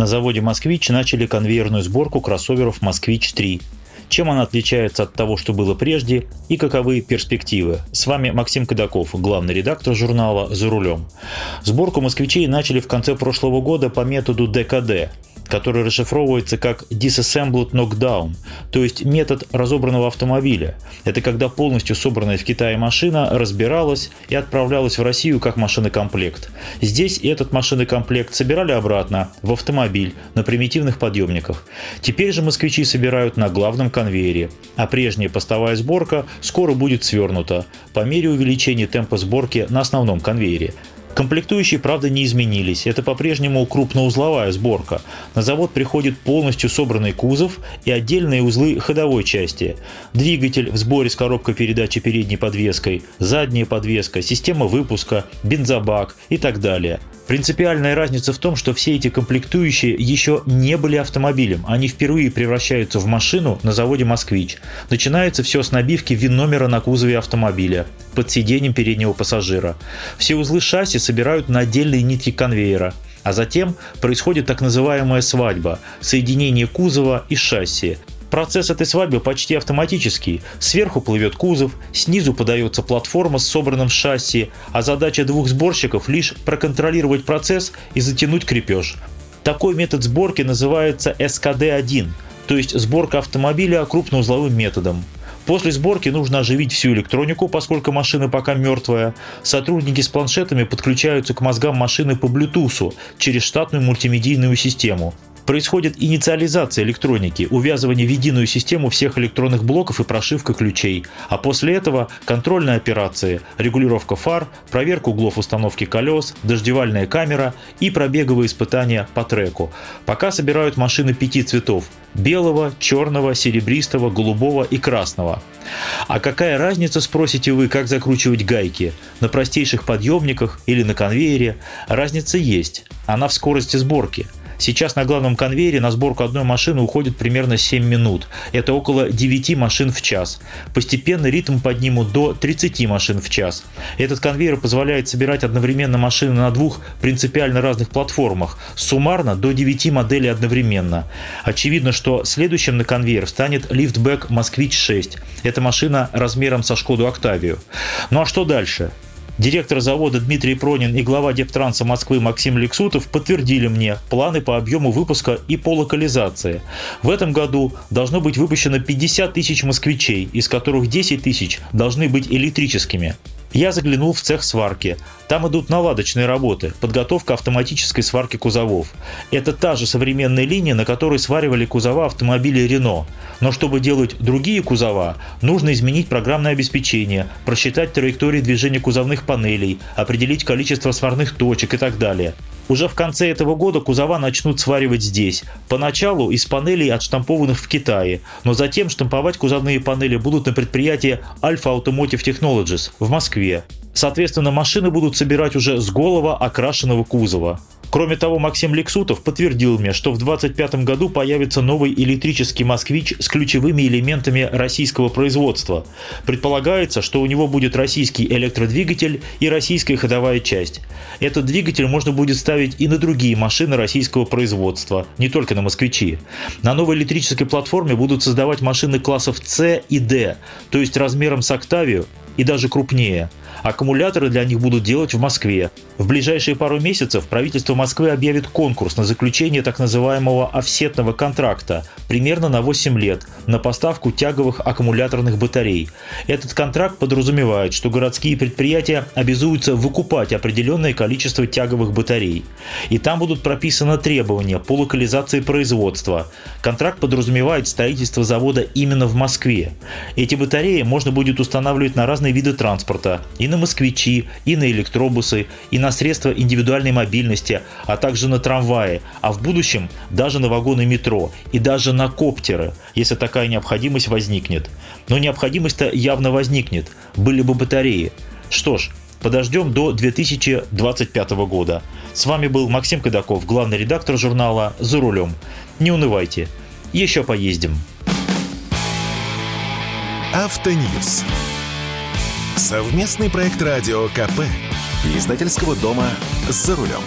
На заводе «Москвич» начали конвейерную сборку кроссоверов «Москвич-3». Чем она отличается от того, что было прежде, и каковы перспективы? С вами Максим Кадаков, главный редактор журнала «За рулем». Сборку «Москвичей» начали в конце прошлого года по методу ДКД который расшифровывается как Disassembled Knockdown, то есть метод разобранного автомобиля. Это когда полностью собранная в Китае машина разбиралась и отправлялась в Россию как машинокомплект. Здесь этот машинокомплект собирали обратно в автомобиль на примитивных подъемниках. Теперь же москвичи собирают на главном конвейере, а прежняя постовая сборка скоро будет свернута по мере увеличения темпа сборки на основном конвейере. Комплектующие, правда, не изменились. Это по-прежнему крупноузловая сборка. На завод приходит полностью собранный кузов и отдельные узлы ходовой части. Двигатель в сборе с коробкой передачи передней подвеской, задняя подвеска, система выпуска, бензобак и так далее. Принципиальная разница в том, что все эти комплектующие еще не были автомобилем. Они впервые превращаются в машину на заводе «Москвич». Начинается все с набивки ВИН-номера на кузове автомобиля под сиденьем переднего пассажира. Все узлы шасси собирают на отдельные нитки конвейера. А затем происходит так называемая свадьба – соединение кузова и шасси. Процесс этой свадьбы почти автоматический. Сверху плывет кузов, снизу подается платформа с собранным шасси, а задача двух сборщиков лишь проконтролировать процесс и затянуть крепеж. Такой метод сборки называется СКД-1, то есть сборка автомобиля крупноузловым методом. После сборки нужно оживить всю электронику, поскольку машина пока мертвая. Сотрудники с планшетами подключаются к мозгам машины по Bluetooth через штатную мультимедийную систему. Происходит инициализация электроники, увязывание в единую систему всех электронных блоков и прошивка ключей. А после этого контрольные операции, регулировка фар, проверка углов установки колес, дождевальная камера и пробеговые испытания по треку. Пока собирают машины пяти цветов – белого, черного, серебристого, голубого и красного. А какая разница, спросите вы, как закручивать гайки? На простейших подъемниках или на конвейере? Разница есть. Она в скорости сборки – Сейчас на главном конвейере на сборку одной машины уходит примерно 7 минут. Это около 9 машин в час. Постепенно ритм поднимут до 30 машин в час. Этот конвейер позволяет собирать одновременно машины на двух принципиально разных платформах, суммарно до 9 моделей одновременно. Очевидно, что следующим на конвейер станет лифтбэк «Москвич-6». Это машина размером со Шкоду Октавию. Ну а что дальше? Директор завода Дмитрий Пронин и глава Дептранса Москвы Максим Лексутов подтвердили мне планы по объему выпуска и по локализации. В этом году должно быть выпущено 50 тысяч москвичей, из которых 10 тысяч должны быть электрическими. Я заглянул в цех сварки. Там идут наладочные работы, подготовка автоматической сварки кузовов. Это та же современная линия, на которой сваривали кузова автомобилей Рено. Но чтобы делать другие кузова, нужно изменить программное обеспечение, просчитать траектории движения кузовных панелей, определить количество сварных точек и так далее. Уже в конце этого года кузова начнут сваривать здесь. Поначалу из панелей, отштампованных в Китае, но затем штамповать кузовные панели будут на предприятии Alpha Automotive Technologies в Москве. Соответственно, машины будут собирать уже с голого окрашенного кузова. Кроме того, Максим Лексутов подтвердил мне, что в 2025 году появится новый электрический «Москвич» с ключевыми элементами российского производства. Предполагается, что у него будет российский электродвигатель и российская ходовая часть. Этот двигатель можно будет ставить и на другие машины российского производства, не только на «Москвичи». На новой электрической платформе будут создавать машины классов C и D, то есть размером с «Октавию» и даже крупнее. Аккумуляторы для них будут делать в Москве. В ближайшие пару месяцев правительство Москвы объявит конкурс на заключение так называемого офсетного контракта примерно на 8 лет на поставку тяговых аккумуляторных батарей. Этот контракт подразумевает, что городские предприятия обязуются выкупать определенное количество тяговых батарей. И там будут прописаны требования по локализации производства. Контракт подразумевает строительство завода именно в Москве. Эти батареи можно будет устанавливать на разные виды транспорта и на москвичи, и на электробусы, и на средства индивидуальной мобильности, а также на трамваи, а в будущем даже на вагоны метро и даже на коптеры, если такая необходимость возникнет. Но необходимость-то явно возникнет, были бы батареи. Что ж, подождем до 2025 года. С вами был Максим Кадаков, главный редактор журнала «За рулем». Не унывайте, еще поездим. Автоньюз. Совместный проект радио КП. Издательского дома «За рулем».